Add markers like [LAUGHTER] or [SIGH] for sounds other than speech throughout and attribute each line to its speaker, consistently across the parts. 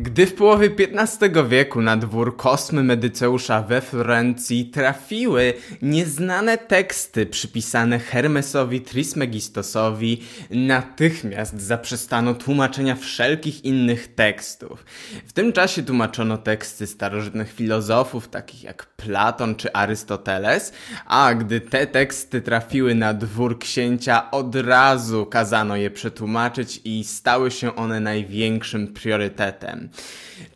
Speaker 1: Gdy w połowie XV wieku na dwór Kosmy Medyceusza we Florencji trafiły nieznane teksty przypisane Hermesowi Trismegistosowi, natychmiast zaprzestano tłumaczenia wszelkich innych tekstów. W tym czasie tłumaczono teksty starożytnych filozofów, takich jak Platon czy Arystoteles, a gdy te teksty trafiły na dwór księcia, od razu kazano je przetłumaczyć i stały się one największym priorytetem.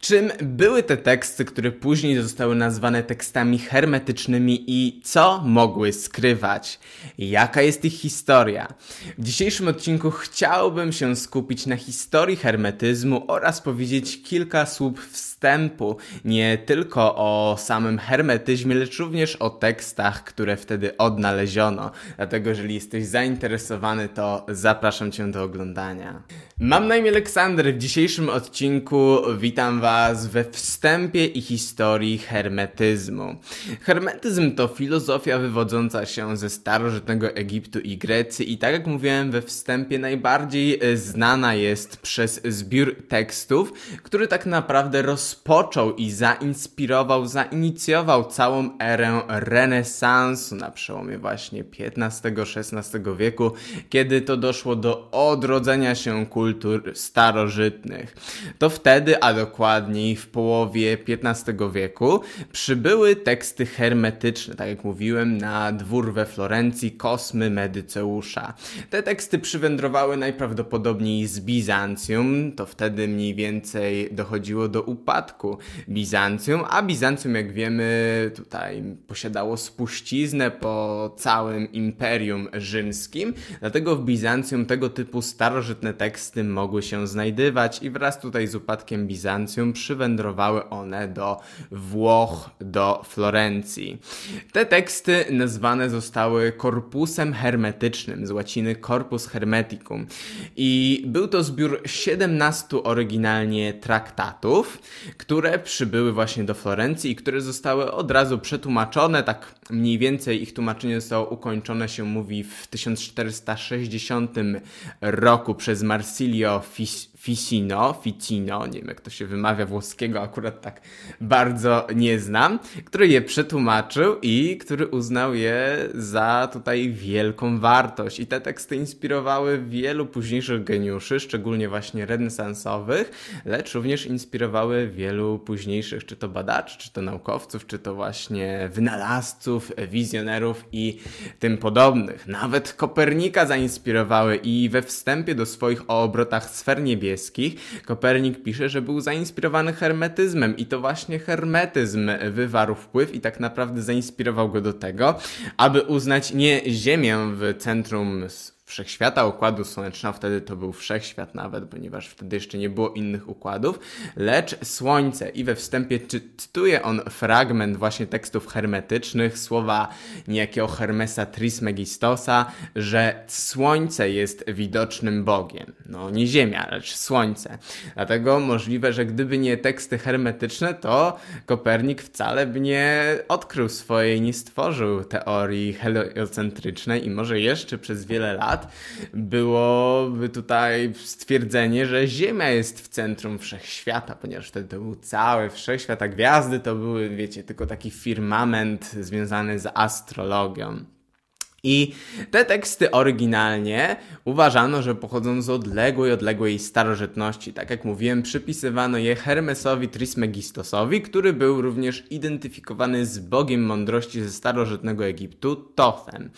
Speaker 1: Czym były te teksty, które później zostały nazwane tekstami hermetycznymi i co mogły skrywać? Jaka jest ich historia? W dzisiejszym odcinku chciałbym się skupić na historii hermetyzmu oraz powiedzieć kilka słów wstępu, nie tylko o samym hermetyzmie, lecz również o tekstach, które wtedy odnaleziono. Dlatego, jeżeli jesteś zainteresowany, to zapraszam Cię do oglądania. Mam na imię Aleksander. W dzisiejszym odcinku witam Was we wstępie i historii hermetyzmu. Hermetyzm to filozofia wywodząca się ze starożytnego Egiptu i Grecji i tak jak mówiłem we wstępie, najbardziej znana jest przez zbiór tekstów, który tak naprawdę rozpoczął i zainspirował, zainicjował całą erę renesansu na przełomie właśnie XV-XVI wieku, kiedy to doszło do odrodzenia się kultur starożytnych. To wtedy, a dokładniej w połowie XV wieku, przybyły teksty hermetyczne, tak jak mówiłem, na dwór we Florencji Kosmy Medyceusza. Te teksty przywędrowały najprawdopodobniej z Bizancjum, to wtedy mniej więcej dochodziło do upadku Bizancjum, a Bizancjum, jak wiemy, tutaj posiadało spuściznę po całym Imperium Rzymskim, dlatego w Bizancjum tego typu starożytne teksty mogły się znajdywać i wraz tutaj z upadkiem Bizancjum przywędrowały one do Włoch, do Florencji. Te teksty nazwane zostały korpusem hermetycznym, z łaciny corpus hermeticum i był to zbiór 17 oryginalnie traktatów, które przybyły właśnie do Florencji i które zostały od razu przetłumaczone, tak mniej więcej ich tłumaczenie zostało ukończone się mówi w 1460 roku przez Marsilio Fis Ficino, Ficino, nie wiem jak to się wymawia włoskiego, akurat tak bardzo nie znam, który je przetłumaczył i który uznał je za tutaj wielką wartość. I te teksty inspirowały wielu późniejszych geniuszy, szczególnie właśnie renesansowych, lecz również inspirowały wielu późniejszych, czy to badaczy, czy to naukowców, czy to właśnie wynalazców, wizjonerów i tym podobnych. Nawet Kopernika zainspirowały i we wstępie do swoich o obrotach sfer niebieskich niebieskich, Kopernik pisze, że był zainspirowany hermetyzmem i to właśnie hermetyzm wywarł wpływ i tak naprawdę zainspirował go do tego, aby uznać nie Ziemię w centrum wszechświata, układu słonecznego, wtedy to był wszechświat nawet, ponieważ wtedy jeszcze nie było innych układów, lecz Słońce. I we wstępie cytuje on fragment właśnie tekstów hermetycznych, słowa niejakiego Hermesa Trismegistosa, że Słońce jest widocznym Bogiem. No nie Ziemia, lecz Słońce. Dlatego możliwe, że gdyby nie teksty hermetyczne, to Kopernik wcale by nie odkrył swojej, nie stworzył teorii heliocentrycznej i może jeszcze przez wiele lat lat byłoby tutaj stwierdzenie, że Ziemia jest w centrum wszechświata, ponieważ wtedy to był cały wszechświat, a gwiazdy to były, wiecie, tylko taki firmament związany z astrologią. I te teksty oryginalnie uważano, że pochodzą z odległej, odległej starożytności. Tak jak mówiłem, przypisywano je Hermesowi Trismegistosowi, który był również identyfikowany z bogiem mądrości ze starożytnego Egiptu, Tothem.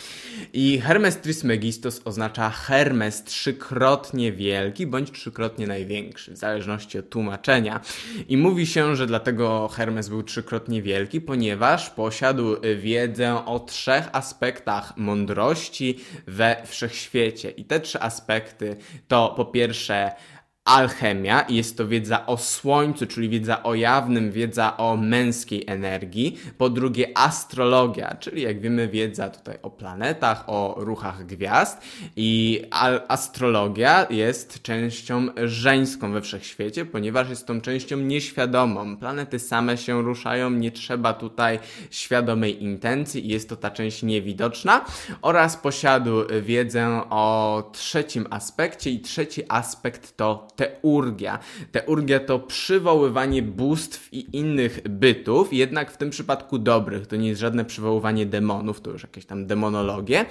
Speaker 1: I Hermes Trismegistos oznacza Hermes trzykrotnie wielki bądź trzykrotnie największy, w zależności od tłumaczenia. I mówi się, że dlatego Hermes był trzykrotnie wielki, ponieważ posiadł wiedzę o trzech aspektach mądrości mądrości we wszechświecie. I te trzy aspekty to po pierwsze alchemia jest to wiedza o słońcu, czyli wiedza o jawnym, wiedza o męskiej energii. Po drugie astrologia, czyli jak wiemy wiedza tutaj o planetach, o ruchach gwiazd i astrologia jest częścią żeńską we wszechświecie, ponieważ jest tą częścią nieświadomą. Planety same się ruszają, nie trzeba tutaj świadomej intencji i jest to ta część niewidoczna oraz posiadł wiedzę o trzecim aspekcie i trzeci aspekt to teurgia. Teurgia to przywoływanie bóstw i innych bytów, jednak w tym przypadku dobrych. To nie jest żadne przywoływanie demonów, to już jakieś tam demonologie.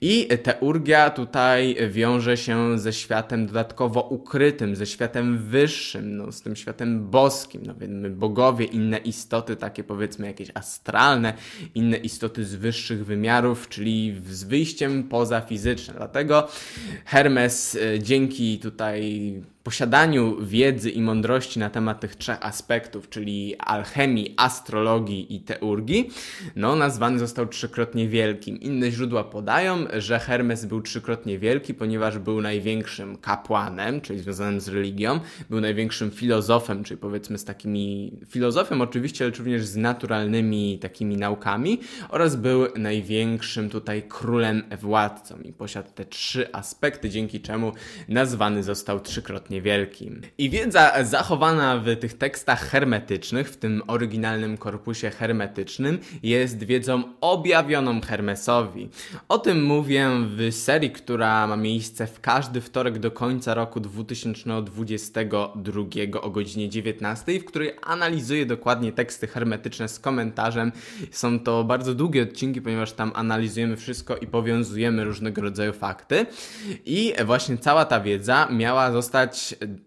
Speaker 1: I teurgia tutaj wiąże się ze światem dodatkowo ukrytym, ze światem wyższym, no, z tym światem boskim. No, wiemy, bogowie, inne istoty, takie powiedzmy jakieś astralne, inne istoty z wyższych wymiarów, czyli z wyjściem poza fizyczne. Dlatego Hermes e, dzięki tutaj posiadaniu wiedzy i mądrości na temat tych trzech aspektów, czyli alchemii, astrologii i teurgii, no nazwany został trzykrotnie wielkim. Inne źródła podają, że Hermes był trzykrotnie wielki, ponieważ był największym kapłanem, czyli związanym z religią, był największym filozofem, czyli powiedzmy z takimi filozofem oczywiście, ale również z naturalnymi takimi naukami oraz był największym tutaj królem władcą i posiadł te trzy aspekty, dzięki czemu nazwany został trzykrotnie wielkim. I wiedza zachowana w tych tekstach hermetycznych, w tym oryginalnym korpusie hermetycznym, jest wiedzą objawioną Hermesowi. O tym mówię w serii, która ma miejsce w każdy wtorek do końca roku 2022 o godzinie 19, w której analizuję dokładnie teksty hermetyczne z komentarzem. Są to bardzo długie odcinki, ponieważ tam analizujemy wszystko i powiązujemy różnego rodzaju fakty. I właśnie cała ta wiedza miała zostać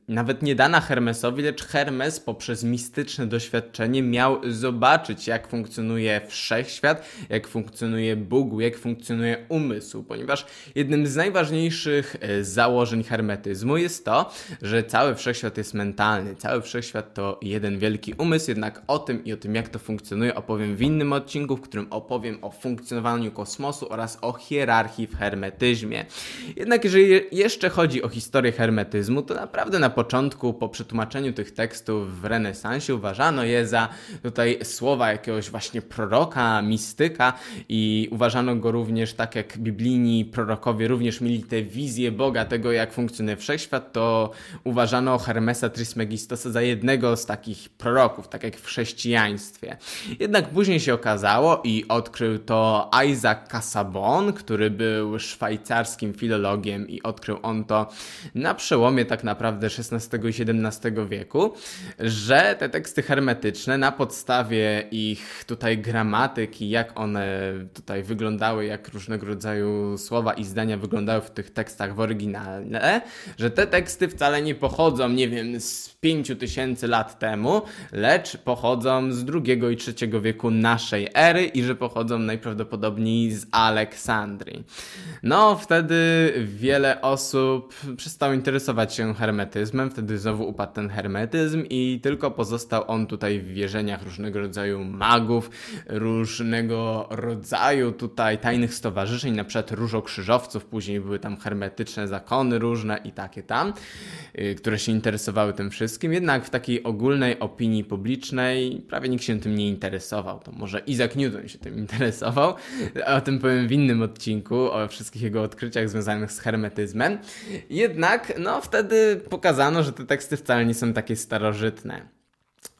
Speaker 1: nawet nie dana Hermesowi, lecz Hermes poprzez mistyczne doświadczenie miał zobaczyć, jak funkcjonuje wszechświat, jak funkcjonuje Bóg, jak funkcjonuje umysł, ponieważ jednym z najważniejszych e, założeń hermetyzmu jest to, że cały wszechświat jest mentalny, cały wszechświat to jeden wielki umysł, jednak o tym i o tym, jak to funkcjonuje, opowiem w innym odcinku, w którym opowiem o funkcjonowaniu kosmosu oraz o hierarchii w hermetyzmie. Jednak jeżeli jeszcze chodzi o historię hermetyzmu, to naprawdę na początku, po przetłumaczeniu tych tekstów w renesansie, uważano je za tutaj słowa jakiegoś właśnie proroka, mistyka i uważano go również tak jak biblijni prorokowie również mieli te wizje Boga, tego jak funkcjonuje wszechświat, to uważano Hermesa Trismegistosa za jednego z takich proroków, tak jak w chrześcijaństwie. Jednak później się okazało i odkrył to Isaac Casabon, który był szwajcarskim filologiem i odkrył on to na przełomie tak naprawdę naprawdę XVI i XVII wieku, że te teksty hermetyczne na podstawie ich tutaj gramatyki, jak one tutaj wyglądały, jak różnego rodzaju słowa i zdania wyglądały w tych tekstach w oryginale, że te teksty wcale nie pochodzą, nie wiem, z 5000 lat temu, lecz pochodzą z II i III wieku naszej ery i że pochodzą najprawdopodobniej z Aleksandrii. No, wtedy wiele osób przestało interesować się hermetyzmem, wtedy znowu upadł ten hermetyzm i tylko pozostał on tutaj w wierzeniach różnego rodzaju magów, różnego rodzaju tutaj tajnych stowarzyszeń, na przykład różokrzyżowców, później były tam hermetyczne zakony różne i takie tam, y, które się interesowały tym wszystkim, jednak w takiej ogólnej opinii publicznej prawie nikt się tym nie interesował. To może Isaac Newton się tym [LAUGHS] interesował, o tym powiem w innym odcinku, o wszystkich jego odkryciach związanych z hermetyzmem. Jednak, no wtedy pokazano, że te teksty wcale nie są takie starożytne.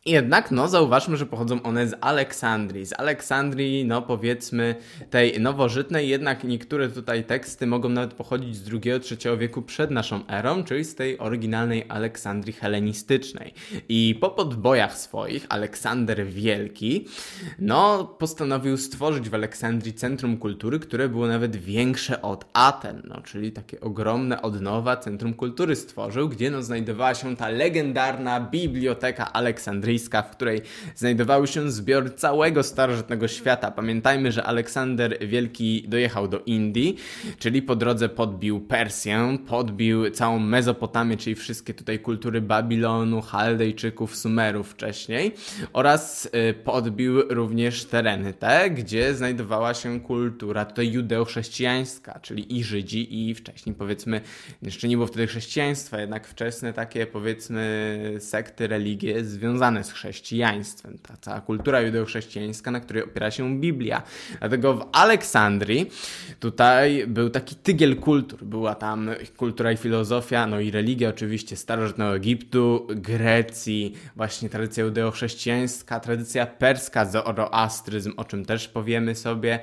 Speaker 1: Jednak, no, zauważmy, że pochodzą one z Aleksandrii. Z Aleksandrii, no, powiedzmy, tej nowożytnej, jednak niektóre tutaj teksty mogą nawet pochodzić z II-III wieku przed naszą erą, czyli z tej oryginalnej Aleksandrii helenistycznej. I po podbojach swoich Aleksander Wielki, no, postanowił stworzyć w Aleksandrii centrum kultury, które było nawet większe od Aten, no, czyli takie ogromne od nowa centrum kultury stworzył, gdzie, no, znajdowała się ta legendarna biblioteka w której znajdowały się zbiór całego starożytnego świata. Pamiętajmy, że Aleksander Wielki dojechał do Indii, czyli po drodze podbił Persję, podbił całą Mezopotamię, czyli wszystkie tutaj kultury Babilonu, Chaldejczyków, Sumerów wcześniej oraz y, podbił również tereny te, gdzie znajdowała się kultura tutaj judeo-chrześcijańska, czyli i Żydzi i wcześniej powiedzmy, jeszcze nie było wtedy chrześcijaństwa, jednak wczesne takie powiedzmy sekty, religie związane z chrześcijaństwem. Ta cała kultura judeochrześcijańska, na której opiera się Biblia. Dlatego w Aleksandrii tutaj był taki tygiel kultur. Była tam kultura i filozofia, no i religia oczywiście starożytnego Egiptu, Grecji, właśnie tradycja judeochrześcijańska, tradycja perska, zoroastryzm, o czym też powiemy sobie,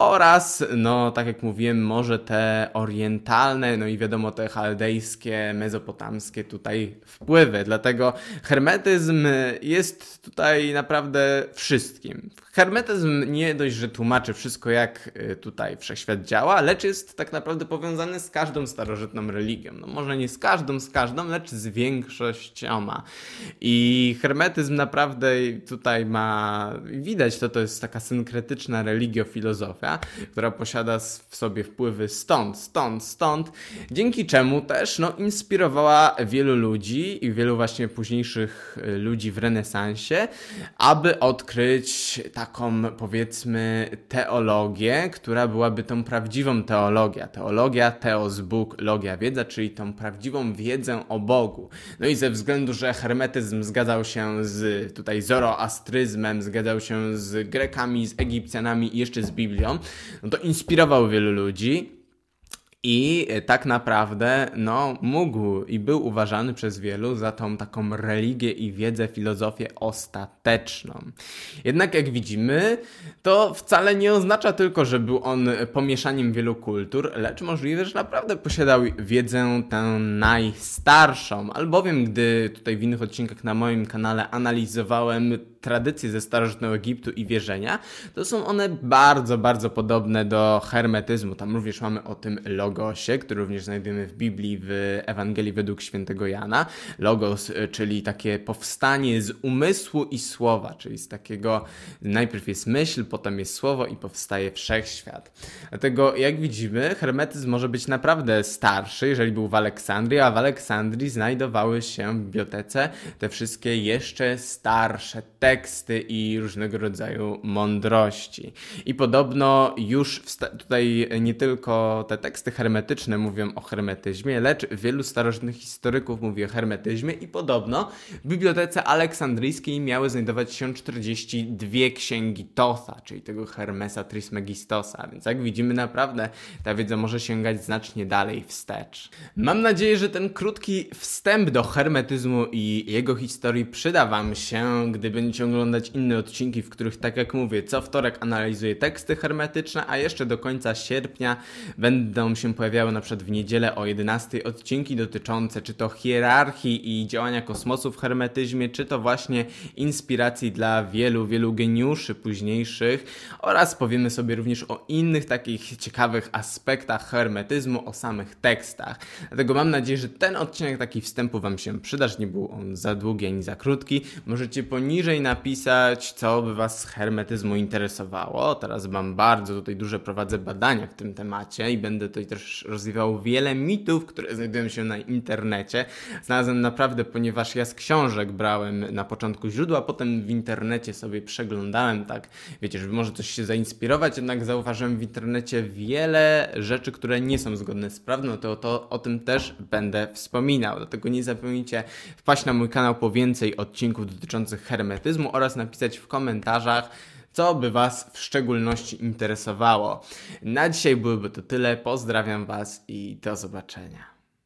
Speaker 1: oraz, no tak jak mówiłem, może te orientalne, no i wiadomo te chaldejskie, mezopotamskie tutaj wpływy. Dlatego hermetyzm jest tutaj naprawdę wszystkim. Hermetyzm nie dość, że tłumaczy wszystko, jak y, tutaj wszechświat działa, lecz jest tak naprawdę powiązany z każdą starożytną religią. No może nie z każdą, z każdą, lecz z większościoma. I hermetyzm naprawdę tutaj ma, widać to, to jest taka synkretyczna która posiada w sobie wpływy stąd, stąd, stąd, dzięki czemu też no, inspirowała wielu ludzi i wielu właśnie późniejszych y, ludzi w renesansie, aby odkryć taką powiedzmy teologię, która byłaby tą prawdziwą teologią. Teologia, teos, Bóg, logia, wiedza, czyli tą prawdziwą wiedzę o Bogu. No i ze względu, że hermetyzm zgadzał się z tutaj zoroastryzmem, zgadzał się z Grekami, z Egipcjanami i jeszcze z Biblią, no to inspirował wielu ludzi. I tak naprawdę, no, mógł i był uważany przez wielu za tą taką religię i wiedzę, filozofię ostateczną. Jednak jak widzimy, to wcale nie oznacza tylko, że był on pomieszaniem wielu kultur, lecz możliwe, że naprawdę posiadał wiedzę tę najstarszą. Albowiem, gdy tutaj w innych odcinkach na moim kanale analizowałem tradycje ze starożytnego Egiptu i wierzenia, to są one bardzo, bardzo podobne do hermetyzmu. Tam również mamy o tym logosie, który również znajdujemy w Biblii, w Ewangelii według świętego Jana. Logos, y, czyli takie powstanie z umysłu i słowa, czyli z takiego najpierw jest myśl, potem jest słowo i powstaje wszechświat. Dlatego, jak widzimy, hermetyzm może być naprawdę starszy, jeżeli był w Aleksandrii, a w Aleksandrii znajdowały się w bibliotece te wszystkie jeszcze starsze teksty i różnego rodzaju mądrości. I podobno już tutaj nie tylko te teksty hermetyczne mówią o hermetyzmie, lecz wielu starożytnych historyków mówi o hermetyzmie i podobno w Bibliotece Aleksandryjskiej miały znajdować się 42 księgi Totha, czyli tego Hermesa Trismegistosa, więc jak widzimy naprawdę ta wiedza może sięgać znacznie dalej wstecz. Mam nadzieję, że ten krótki wstęp do hermetyzmu i jego historii przyda Wam się, gdy będziecie możecie oglądać inne odcinki, w których, tak jak mówię, co wtorek analizuję teksty hermetyczne, a jeszcze do końca sierpnia będą się pojawiały na przykład w niedzielę o 11 odcinki dotyczące czy to hierarchii i działania kosmosu w hermetyzmie, czy to właśnie inspiracji dla wielu, wielu geniuszy późniejszych oraz powiemy sobie również o innych takich ciekawych aspektach hermetyzmu, o samych tekstach. Dlatego mam nadzieję, że ten odcinek taki wstępu Wam się przyda, że nie był on za długi ani za krótki. Możecie poniżej na napisać, co by Was z hermetyzmu interesowało. Teraz mam bardzo tutaj duże prowadzę badania w tym temacie i będę tutaj też rozwijał wiele mitów, które znajdują się na internecie. Znalazłem naprawdę, ponieważ ja z książek brałem na początku źródła, potem w internecie sobie przeglądałem, tak, wiecie, żeby może coś się zainspirować, jednak zauważyłem w internecie wiele rzeczy, które nie są zgodne z prawdą, to, to o tym też będę wspominał. Dlatego nie zapomnijcie wpaść na mój kanał po więcej odcinków dotyczących hermetyzmu, oraz napisać w komentarzach, co by Was w szczególności interesowało. Na dzisiaj byłoby to tyle. Pozdrawiam Was i do zobaczenia.